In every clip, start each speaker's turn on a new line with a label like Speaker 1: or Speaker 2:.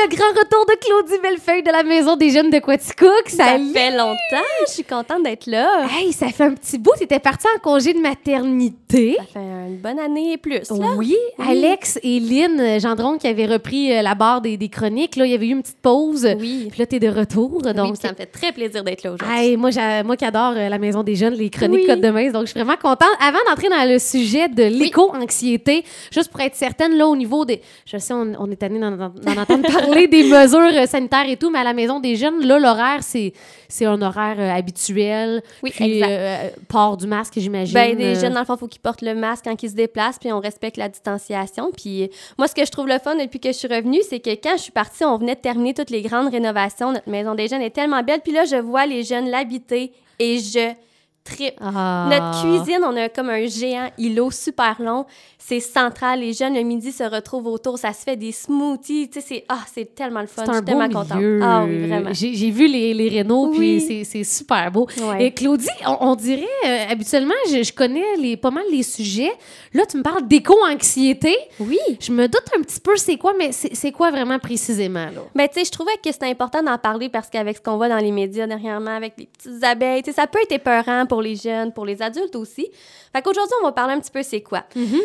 Speaker 1: le grand retour de Claudie Bellefeuille de la Maison des Jeunes de Quaticook.
Speaker 2: Ça fait longtemps. Je suis contente d'être là.
Speaker 1: Hey, ça fait un petit bout. Tu étais partie en congé de maternité.
Speaker 2: Ça fait une bonne année et plus. Là.
Speaker 1: Oui. Alex et Lynn Gendron qui avaient repris euh, la barre des, des chroniques. Là, il y avait eu une petite pause.
Speaker 2: Oui.
Speaker 1: Puis là, t'es de retour. Donc,
Speaker 2: oui, ça me fait très plaisir d'être là aujourd'hui.
Speaker 1: Hey, moi, moi qui adore euh, la Maison des Jeunes, les chroniques
Speaker 2: Oui.
Speaker 1: Côte de Main. Donc, je suis vraiment contente. Avant d'entrer dans le sujet de l'éco-anxiété, juste pour être certaine, là, au niveau des. Je sais, on, on est tanné d'en entendre parler des mesures euh, sanitaires et tout, mais à la Maison des Jeunes, là, l'horaire, c'est c'est un horaire euh, habituel.
Speaker 2: Oui,
Speaker 1: puis,
Speaker 2: exact.
Speaker 1: euh, port du masque, j'imagine.
Speaker 2: Ben, des
Speaker 1: euh,
Speaker 2: jeunes, dans le fond, il faut qu'ils portent le masque quand ils se déplacent, puis on respecte la distanciation. Puis moi, ce que je trouve le fun depuis que je suis revenue, c'est que quand je suis partie, on venait de terminer toutes les grandes rénovations. Notre maison des jeunes est tellement belle. Puis là, je vois les jeunes l'habiter et je
Speaker 1: ah.
Speaker 2: Notre cuisine, on a comme un géant îlot super long. C'est central. Les jeunes, le midi, se retrouvent autour. Ça se fait des smoothies. Tu sais, c'est ah, c'est tellement le fun. Je suis
Speaker 1: beau
Speaker 2: tellement contente. Ah oui, vraiment.
Speaker 1: J'ai vu les, les rénaux, puis
Speaker 2: Oui.
Speaker 1: c'est- c'est super beau.
Speaker 2: Ouais.
Speaker 1: Et Claudie, on, on dirait, euh, habituellement, je, je connais les, pas mal les sujets. Là, tu me parles d'éco-anxiété.
Speaker 2: Oui.
Speaker 1: Je me doute un petit peu c'est quoi, mais c'est c'est quoi vraiment précisément, là?
Speaker 2: Ben, tu sais, je trouvais que c'était important d'en parler parce qu'avec ce qu'on voit dans les médias dernièrement, avec les petites abeilles, tu sais, ça peut être épeurant pour les jeunes, pour les adultes aussi. Fait qu'aujourd'hui, on va parler un petit peu c'est quoi?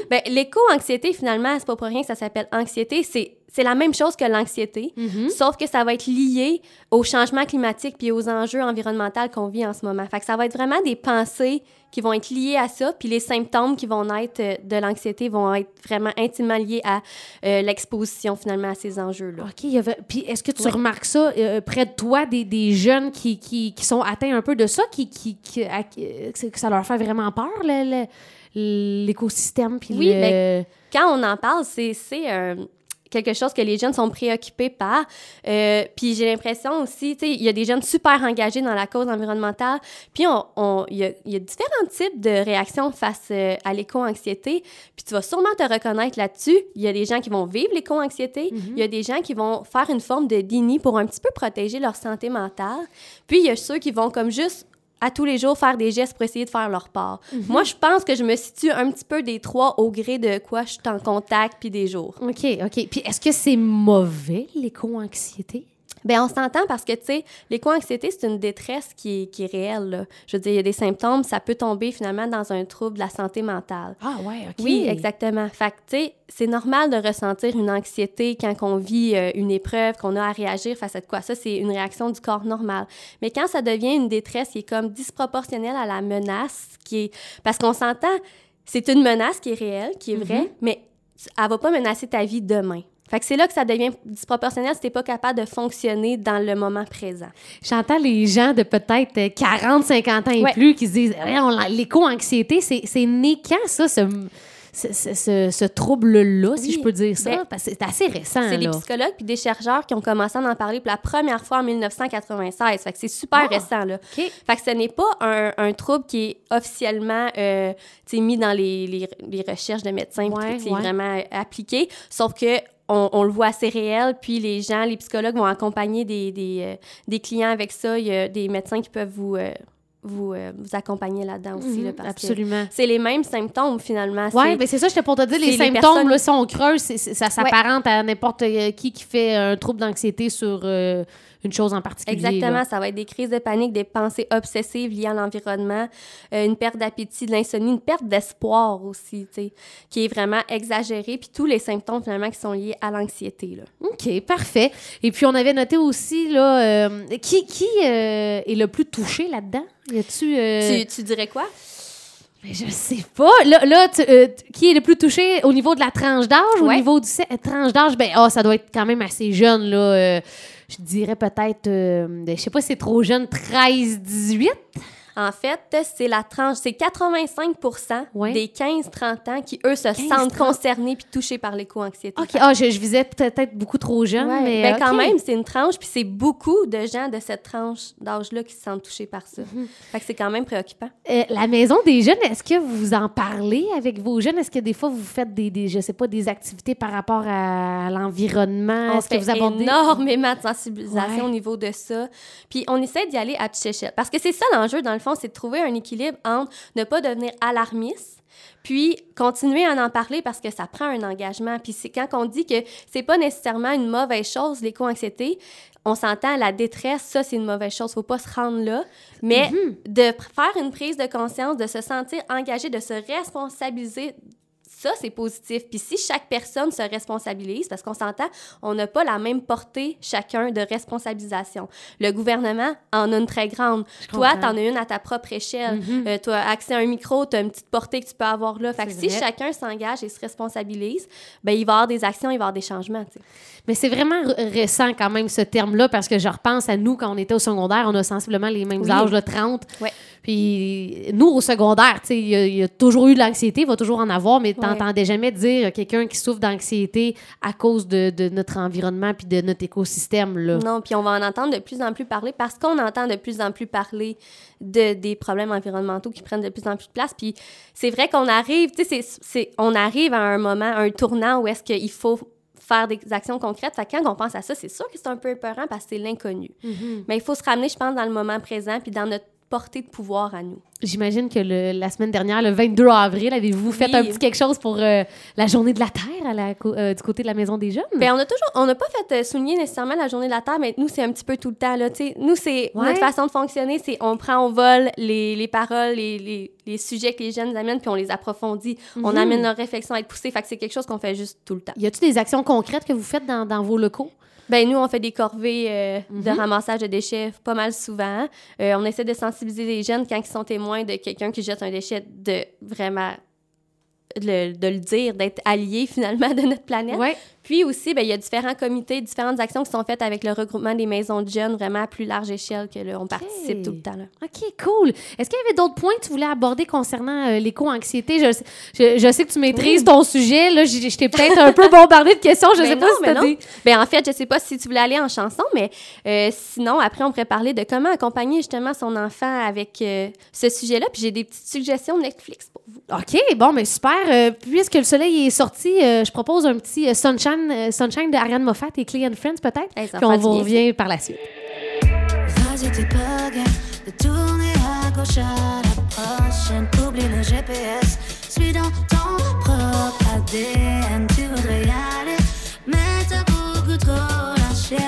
Speaker 2: Ben, l'éco-anxiété, finalement, c'est pas pour rien que ça s'appelle anxiété, c'est c'est la même chose que l'anxiété, sauf que ça va être lié au changement climatique puis aux enjeux environnementaux qu'on vit en ce moment. Fait que ça va être vraiment des pensées qui vont être liées à ça, puis les symptômes qui vont naître euh, de l'anxiété vont être vraiment intimement liés à euh, l'exposition, finalement, à ces enjeux-là.
Speaker 1: OK, il y avait- puis est-ce que tu
Speaker 2: Ouais.
Speaker 1: remarques ça euh, près de toi, des, des jeunes qui, qui, qui sont atteints un peu de ça, qui, qui, qui- à- que ça leur fait vraiment peur, le- le- l'écosystème? puis
Speaker 2: Oui,
Speaker 1: le-
Speaker 2: ben, quand on en parle, c'est c'est, euh, quelque chose que les jeunes sont préoccupés par. Euh, puis j'ai l'impression aussi, tu sais, il y a des jeunes super engagés dans la cause environnementale. Puis on- on- il y, a, il y a différents types de réactions face euh, à l'éco-anxiété. Puis tu vas sûrement te reconnaître là-dessus. Il y a des gens qui vont vivre l'éco-anxiété. Il y a des gens qui vont faire une forme de déni pour un petit peu protéger leur santé mentale. Puis il y a ceux qui vont comme juste à tous les jours faire des gestes pour essayer de faire leur part. Moi, je pense que je me situe un petit peu des trois au gré de quoi je suis en contact puis des jours.
Speaker 1: OK, OK. Puis est-ce que c'est mauvais, l'éco-anxiété?
Speaker 2: Ben on s'entend parce que, tu sais, l'éco-anxiété, c'est une détresse qui est, qui est réelle. là. Je veux dire, il y a des symptômes, ça peut tomber finalement dans un trouble de la santé mentale.
Speaker 1: Ah ouais, OK.
Speaker 2: Oui, exactement. Fait que, tu sais, c'est normal de ressentir une anxiété quand on vit euh, une épreuve, qu'on a à réagir face à de quoi. Ça, c'est une réaction du corps normale. Mais quand ça devient une détresse qui est comme disproportionnelle à la menace, qui est... Parce qu'on s'entend, c'est une menace qui est réelle, qui est vraie, mais elle va pas menacer ta vie demain. Fait que c'est là que ça devient disproportionnel si t'es pas capable de fonctionner dans le moment présent.
Speaker 1: J'entends les gens de peut-être euh, 40, 50 ans et
Speaker 2: Ouais.
Speaker 1: plus qui se disent Hey, l'éco-anxiété, c'est né quand ça, ce, ce, ce- trouble-là, si je peux dire ça?
Speaker 2: Ben,
Speaker 1: Parce que c'est assez récent.
Speaker 2: C'est des psychologues puis des chercheurs qui ont commencé à en parler pour la première fois en 1996. Fait que c'est super
Speaker 1: Ah,
Speaker 2: récent, là. Fait que ce n'est pas un, un trouble qui est officiellement euh, mis dans les, les, les recherches de médecins
Speaker 1: Ouais,
Speaker 2: sais,
Speaker 1: ouais.
Speaker 2: vraiment euh, appliqué. Sauf que on, le voit assez réel, puis les gens, les psychologues vont accompagner des, des, euh, clients avec ça. Il y a des médecins qui peuvent vous, euh, vous, euh, vous accompagner là-dedans aussi.
Speaker 1: Mhm,
Speaker 2: là, parce que
Speaker 1: absolument.
Speaker 2: c'est les mêmes symptômes, finalement.
Speaker 1: Oui, mais c'est ça, j'étais pour te dire, les symptômes,
Speaker 2: personnes-
Speaker 1: là, si on creuse, ça s'apparente à n'importe euh, qui qui fait un trouble d'anxiété sur euh, une chose en particulier.
Speaker 2: Exactement,
Speaker 1: là.
Speaker 2: ça va être des crises de panique, des pensées obsessives liées à l'environnement, euh, une perte d'appétit, de l'insomnie, une perte d'espoir aussi, tu sais, qui est vraiment exagérée, puis tous les symptômes finalement qui sont liés à l'anxiété. là.
Speaker 1: OK, parfait. Et puis, on avait noté aussi, là, euh, qui, qui euh, est le plus touché là-dedans? Y a-tu... euh,
Speaker 2: Tu, tu dirais quoi?
Speaker 1: Mais je sais pas. Là, là tu- euh, qui est le plus touché au niveau de la tranche d'âge? Au
Speaker 2: Ouais.
Speaker 1: niveau du tranche d'âge, ben, ah, ça doit être quand même assez jeune, là. euh, je dirais peut-être, euh, je sais pas si c'est trop jeune, 13, 18?
Speaker 2: En fait, c'est la tranche, c'est 85
Speaker 1: Ouais.
Speaker 2: des 15-30 ans qui, eux, se
Speaker 1: 15-30.
Speaker 2: sentent concernés puis touchés par l'éco-anxiété.
Speaker 1: OK, ah, je, je visais peut-être beaucoup trop jeune,
Speaker 2: Ouais,
Speaker 1: mais
Speaker 2: ben, quand même, c'est une tranche, puis c'est beaucoup de gens de cette tranche d'âge-là qui se sentent touchés par ça.
Speaker 1: Mhm.
Speaker 2: Fait que c'est quand même préoccupant.
Speaker 1: Euh, la maison des jeunes, est-ce que vous en parlez avec vos jeunes? Est-ce que des fois, vous faites des, des je sais pas, des activités par rapport à l'environnement?
Speaker 2: On
Speaker 1: Est-ce que vous abordez...
Speaker 2: énormément de sensibilisation
Speaker 1: Ouais.
Speaker 2: au niveau de ça. Puis on essaie d'y aller à échelle. Parce que c'est ça l'enjeu, dans le fond, c'est de trouver un équilibre entre ne pas devenir alarmiste, puis continuer à en parler parce que ça prend un engagement. Puis c'est quand on dit que c'est pas nécessairement une mauvaise chose, l'éco-anxiété, on s'entend, la détresse, ça, c'est une mauvaise chose. Faut pas se rendre là. Mais
Speaker 1: Mhm.
Speaker 2: de faire une prise de conscience, de se sentir engagé, de se responsabiliser, ça, c'est positif. Puis si chaque personne se responsabilise, parce qu'on s'entend, on n'a pas la même portée chacun de responsabilisation. Le gouvernement en a une très grande. Toi,
Speaker 1: comprends.
Speaker 2: tu en as une à ta propre échelle. Euh, tu as accès à un micro, tu as une petite portée que tu peux avoir là. Fait que si
Speaker 1: vrai.
Speaker 2: chacun s'engage et se responsabilise, ben, il va y avoir des actions, il va y avoir des changements.
Speaker 1: Mais c'est vraiment récent quand même ce terme-là parce que je repense à nous quand on était au secondaire, on a sensiblement les mêmes
Speaker 2: Oui.
Speaker 1: âges, là, 30.
Speaker 2: Ouais.
Speaker 1: Puis nous, au secondaire, il y, a- il y a toujours eu de l'anxiété, il va toujours en avoir, mais t'entendais jamais dire quelqu'un qui souffre d'anxiété à cause de, de notre environnement puis de notre écosystème, là.
Speaker 2: Non, puis on va en entendre de plus en plus parler parce qu'on entend de plus en plus parler de, des problèmes environnementaux qui prennent de plus en plus de place. Puis c'est vrai qu'on arrive, tu sais, on arrive à un moment, un tournant où est-ce qu'il faut faire des actions concrètes. Fait que quand on pense à ça, c'est sûr que c'est un peu épeurant parce que c'est l'inconnu.
Speaker 1: Mhm.
Speaker 2: Mais il faut se ramener, je pense, dans le moment présent puis dans notre portée de pouvoir à nous.
Speaker 1: J'imagine que le- la semaine dernière, le 22 avril, avez-vous fait
Speaker 2: Oui.
Speaker 1: un petit quelque chose pour euh, la journée de la Terre à la co- euh, du côté de la Maison des Jeunes?
Speaker 2: Bien, on a toujours, on n'a pas fait euh, souligner nécessairement la journée de la Terre, mais nous, c'est un petit peu tout le temps, là. Nous, c'est,
Speaker 1: Ouais.
Speaker 2: notre façon de fonctionner, c'est on prend au vol les, les paroles, les, les, les sujets que les jeunes amènent, puis on les approfondit. On
Speaker 1: Mhm.
Speaker 2: amène leur réflexion à être poussée, fait que c'est quelque chose qu'on fait juste tout le temps.
Speaker 1: Y a-t-il des actions concrètes que vous faites dans, dans vos locaux?
Speaker 2: Ben nous, on fait des corvées euh, de
Speaker 1: Mhm.
Speaker 2: ramassage de déchets pas mal souvent. Euh, on essaie de sensibiliser les jeunes quand ils sont témoins de quelqu'un qui jette un déchet, de vraiment le- de le dire, d'être allié finalement de notre planète.
Speaker 1: Ouais.
Speaker 2: Puis aussi, ben, il y a différents comités, différentes actions qui sont faites avec le regroupement des maisons de jeunes vraiment à plus large échelle que là, on participe tout le temps. Là.
Speaker 1: OK, cool. Est-ce qu'il y avait d'autres points que tu voulais aborder concernant euh, l'éco-anxiété? Je, sais- je, je sais que tu maîtrises ton sujet. Là, je t'ai peut-être un peu bombardé de questions. Je
Speaker 2: Ben
Speaker 1: sais pas si
Speaker 2: mais non.
Speaker 1: des...
Speaker 2: Ben, en fait, je sais pas si tu voulais aller en chanson, mais euh, sinon, après, on pourrait parler de comment accompagner justement son enfant avec euh, ce sujet-là. Puis j'ai des petites suggestions Netflix pour vous.
Speaker 1: OK, bon, mais super. Euh, puisque le soleil est sorti, euh, je propose un petit euh, Sunshine, euh, Sunshine de Ariane Moffat et Clay and Friends, peut-être.
Speaker 2: Hey,
Speaker 1: Puis on vous
Speaker 2: bien.
Speaker 1: revient par la suite.
Speaker 3: Vas-y, t'es pas game de tourner à gauche à la prochaine. Oublie le GPS, suis dans ton propre ADN. Tu voudrais y aller, mais t'as beaucoup trop lâché.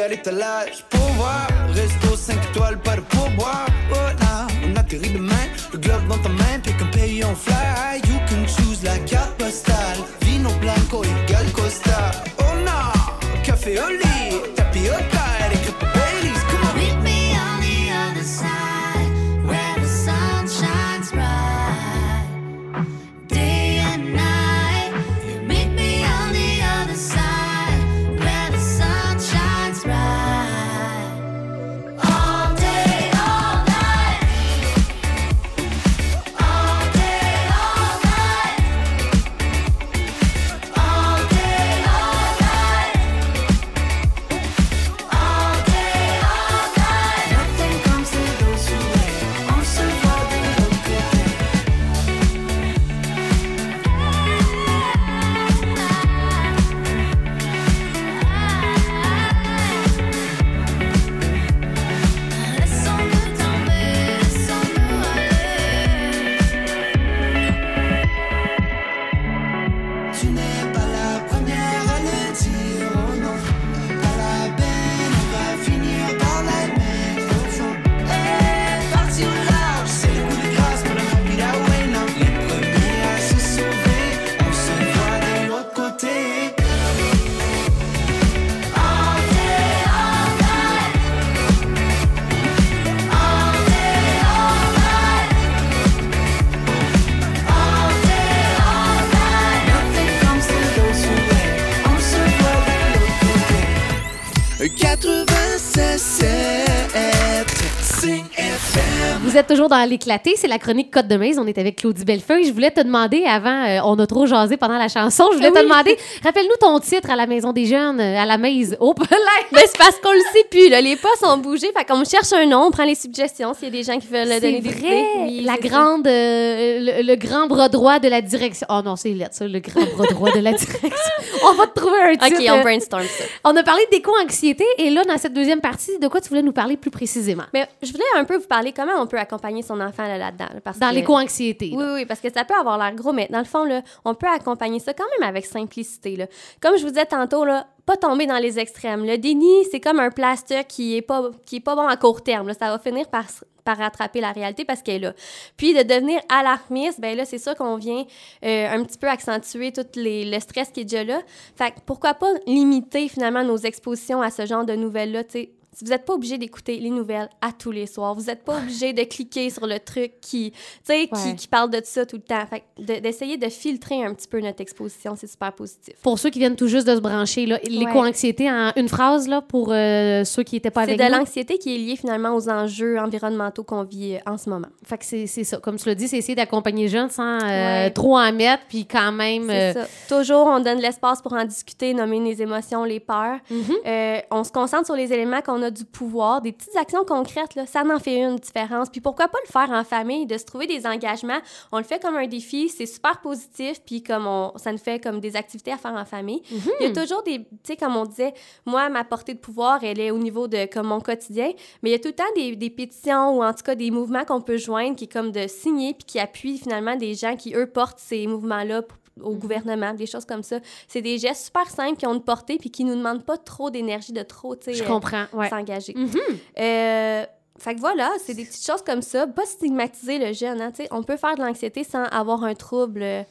Speaker 3: À
Speaker 4: l'étalage pour voir. Resto 5 étoiles, pas de pourboire. Oh là, on atterrit demain Le globe dans ta main, pick un pays on fly. You can choose la carte postale. Vino blanco égal Costa. Oh non, café au lit
Speaker 1: Vous êtes toujours dans l'éclaté, c'est la chronique Côte de Maze. On est avec Claudie Bellefeuille. Je voulais te demander avant, euh, on a trop jasé pendant la chanson. Je voulais te demander, rappelle-nous ton titre à la Maison des Jeunes, euh, à la Maze. Oh, là!
Speaker 2: Ben, c'est parce qu'on le sait plus, là. Les postes ont bougé. Fait qu'on cherche un nom, on prend les suggestions s'il y a des gens qui veulent donner des idées. Oui,
Speaker 1: la grande, euh, le, le grand bras droit de la direction. Oh non, c'est lettre, ça, le grand bras droit de la direction. On va te trouver un titre.
Speaker 2: OK, on brainstorm ça.
Speaker 1: on a parlé d'éco-anxiété et là, dans cette deuxième partie, de quoi tu voulais nous parler plus précisément?
Speaker 2: Mais je voulais un peu vous parler comment on peut accompagner son enfant là, là-dedans. là,
Speaker 1: Dans l'éco-anxiété.
Speaker 2: Oui, oui, parce que ça peut avoir l'air gros, mais dans le fond, là, on peut accompagner ça quand même avec simplicité. Là. Comme je vous disais tantôt, là, pas tomber dans les extrêmes. Le déni, c'est comme un plaster qui est pas, qui est pas bon à court terme. là. Ça va finir par, par rattraper la réalité parce qu'elle est là. Puis de devenir alarmiste, ben là, c'est sûr qu'on vient euh, un petit peu accentuer tout les, le stress qui est déjà là. Fait que pourquoi pas limiter finalement nos expositions à ce genre de nouvelles-là, tu sais. Vous n'êtes pas obligé d'écouter les nouvelles à tous les soirs, vous n'êtes pas obligé de cliquer sur le truc qui,
Speaker 1: Ouais.
Speaker 2: qui, qui parle de ça tout le temps. Fait de- d'essayer de filtrer un petit peu notre exposition, c'est super positif.
Speaker 1: Pour ceux qui viennent tout juste de se brancher, l'éco-anxiété en une phrase là, pour euh, ceux qui n'étaient pas
Speaker 2: C'est
Speaker 1: avec
Speaker 2: de
Speaker 1: nous.
Speaker 2: l'anxiété qui est liée finalement aux enjeux environnementaux qu'on vit euh, en ce moment.
Speaker 1: Fait que c'est c'est ça. Comme tu l'as dit, c'est essayer d'accompagner les jeunes sans euh,
Speaker 2: Ouais.
Speaker 1: trop en mettre, puis quand même.
Speaker 2: C'est
Speaker 1: euh,
Speaker 2: ça. Toujours, on donne l'espace pour en discuter, nommer les émotions, les peurs.
Speaker 1: mhm.
Speaker 2: On se concentre sur les éléments qu'on a du pouvoir, des petites actions concrètes, là, ça en fait une différence. Puis pourquoi pas le faire en famille, de se trouver des engagements. On le fait comme un défi, c'est super positif, puis comme on, ça nous fait comme des activités à faire en famille. Il y a toujours des, tu sais, comme on disait, moi, ma portée de pouvoir, elle est au niveau de comme mon quotidien, mais il y a tout le temps des, des pétitions ou en tout cas des mouvements qu'on peut joindre qui est comme de signer, puis qui appuient finalement des gens qui, eux, portent ces mouvements-là p- au gouvernement, des choses comme ça. C'est des gestes super simples qui ont une portée puis qui nous demandent pas trop d'énergie, de trop, tu sais, euh.
Speaker 1: Ouais.
Speaker 2: s'engager.
Speaker 1: Mhm.
Speaker 2: Euh, fait que voilà, c'est des petites choses comme ça. Pas stigmatiser le jeune, hein, tu sais. On peut faire de l'anxiété sans avoir un trouble euh,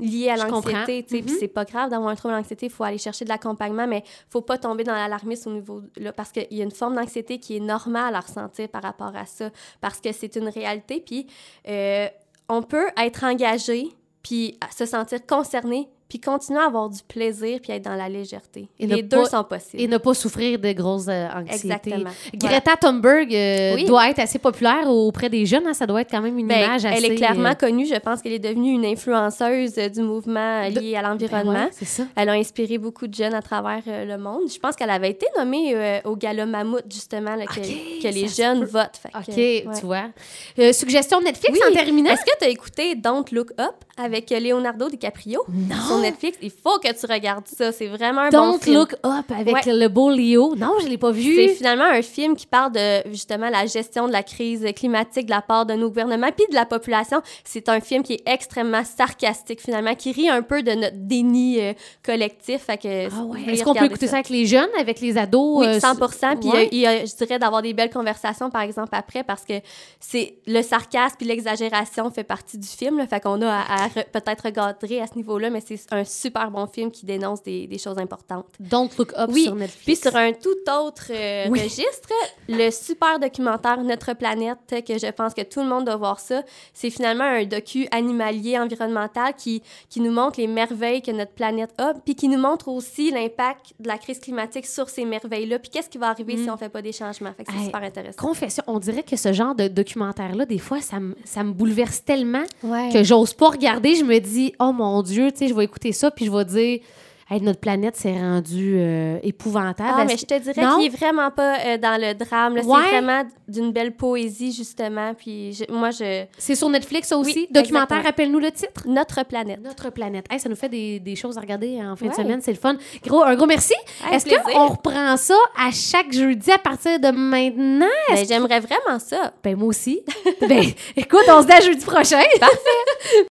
Speaker 2: lié à l'anxiété, tu sais. Puis
Speaker 1: Mhm.
Speaker 2: c'est pas grave d'avoir un trouble d'anxiété, il faut aller chercher de l'accompagnement, mais faut pas tomber dans l'alarmisme au niveau, là, parce qu'il y a une forme d'anxiété qui est normale à ressentir par rapport à ça, parce que c'est une réalité, puis euh, on peut être engagé, puis se sentir concerné, puis continuer à avoir du plaisir, puis être dans la légèreté.
Speaker 1: Et
Speaker 2: Les deux
Speaker 1: pas-
Speaker 2: sont possibles.
Speaker 1: Et ne pas souffrir de grosses euh, anxiétés.
Speaker 2: Exactement.
Speaker 1: Greta Thunberg euh,
Speaker 2: Oui.
Speaker 1: doit être assez populaire auprès des jeunes. hein. Ça doit être quand même une
Speaker 2: Ben,
Speaker 1: image assez...
Speaker 2: elle est clairement
Speaker 1: euh,
Speaker 2: connue. Je pense qu'elle est devenue une influenceuse euh, du mouvement
Speaker 1: De-
Speaker 2: lié à
Speaker 1: ben
Speaker 2: l'environnement.
Speaker 1: ouais, c'est ça.
Speaker 2: Elle a inspiré beaucoup de jeunes à travers le monde. Je pense qu'elle avait été nommée au Gala Mammouth, justement, là, que, les jeunes
Speaker 1: peut.
Speaker 2: votent. Fait
Speaker 1: OK,
Speaker 2: que, ouais.
Speaker 1: tu vois. Suggestion de Netflix
Speaker 2: Oui.
Speaker 1: en terminant?
Speaker 2: Est-ce que tu as écouté Don't Look Up avec Leonardo DiCaprio?
Speaker 1: Non.
Speaker 2: Sur Netflix? Il faut que tu regardes ça. C'est vraiment un
Speaker 1: Don't
Speaker 2: bon film.
Speaker 1: Look Up avec
Speaker 2: Ouais.
Speaker 1: le beau Léo. Non, je l'ai pas vu.
Speaker 2: C'est finalement un film qui parle de justement la gestion de la crise climatique de la part de nos gouvernements puis de la population. C'est un film qui est extrêmement sarcastique finalement, qui rit un peu de notre déni euh, collectif. Fait que
Speaker 1: Ah ouais. Est-ce qu'on peut écouter ça. avec les jeunes, avec les ados?
Speaker 2: Oui,
Speaker 1: euh,
Speaker 2: 100 Puis il y a-
Speaker 1: ouais.
Speaker 2: il y a, je dirais d'avoir des belles conversations, par exemple, après, parce que c'est le sarcasme puis l'exagération fait partie du film. Là, fait qu'on a à, à re- peut-être regarder à ce niveau-là, mais c'est un super bon film qui dénonce des, des choses importantes.
Speaker 1: Don't Look Up
Speaker 2: Oui,
Speaker 1: sur Netflix.
Speaker 2: Puis sur un tout autre euh,
Speaker 1: Oui.
Speaker 2: registre, le super documentaire Notre planète, que je pense que tout le monde doit voir ça, c'est finalement un docu animalier environnemental qui, qui nous montre les merveilles que notre planète a, puis qui nous montre aussi l'impact de la crise climatique sur ces merveilles-là, puis qu'est-ce qui va arriver si on fait pas des changements. Fait que c'est
Speaker 1: Mm. Hey,
Speaker 2: super intéressant.
Speaker 1: Confession, on dirait que ce genre de documentaire-là, des fois, ça me, ça bouleverse tellement
Speaker 2: Ouais.
Speaker 1: que j'ose pas regarder. Je me dis, oh mon Dieu, tu sais, je vais écouter ça, puis je vais dire, hey, notre planète s'est rendue euh, épouvantable.
Speaker 2: Ah, mais je te dirais qu'il est vraiment pas euh, dans le drame.
Speaker 1: Ouais.
Speaker 2: C'est vraiment d'une belle poésie, justement. Puis je- moi, je...
Speaker 1: C'est sur Netflix, ça aussi?
Speaker 2: Oui,
Speaker 1: Documentaire, rappelle-nous le titre.
Speaker 2: Notre planète.
Speaker 1: Notre planète. Hey, ça nous fait des, des choses à regarder en fin de semaine. C'est le fun. Gros, un gros merci. Est-ce qu'on reprend ça à chaque jeudi à partir de maintenant?
Speaker 2: Ben, J'aimerais vraiment ça.
Speaker 1: Ben, moi aussi. ben, écoute, on se dit à jeudi prochain.
Speaker 2: Parfait.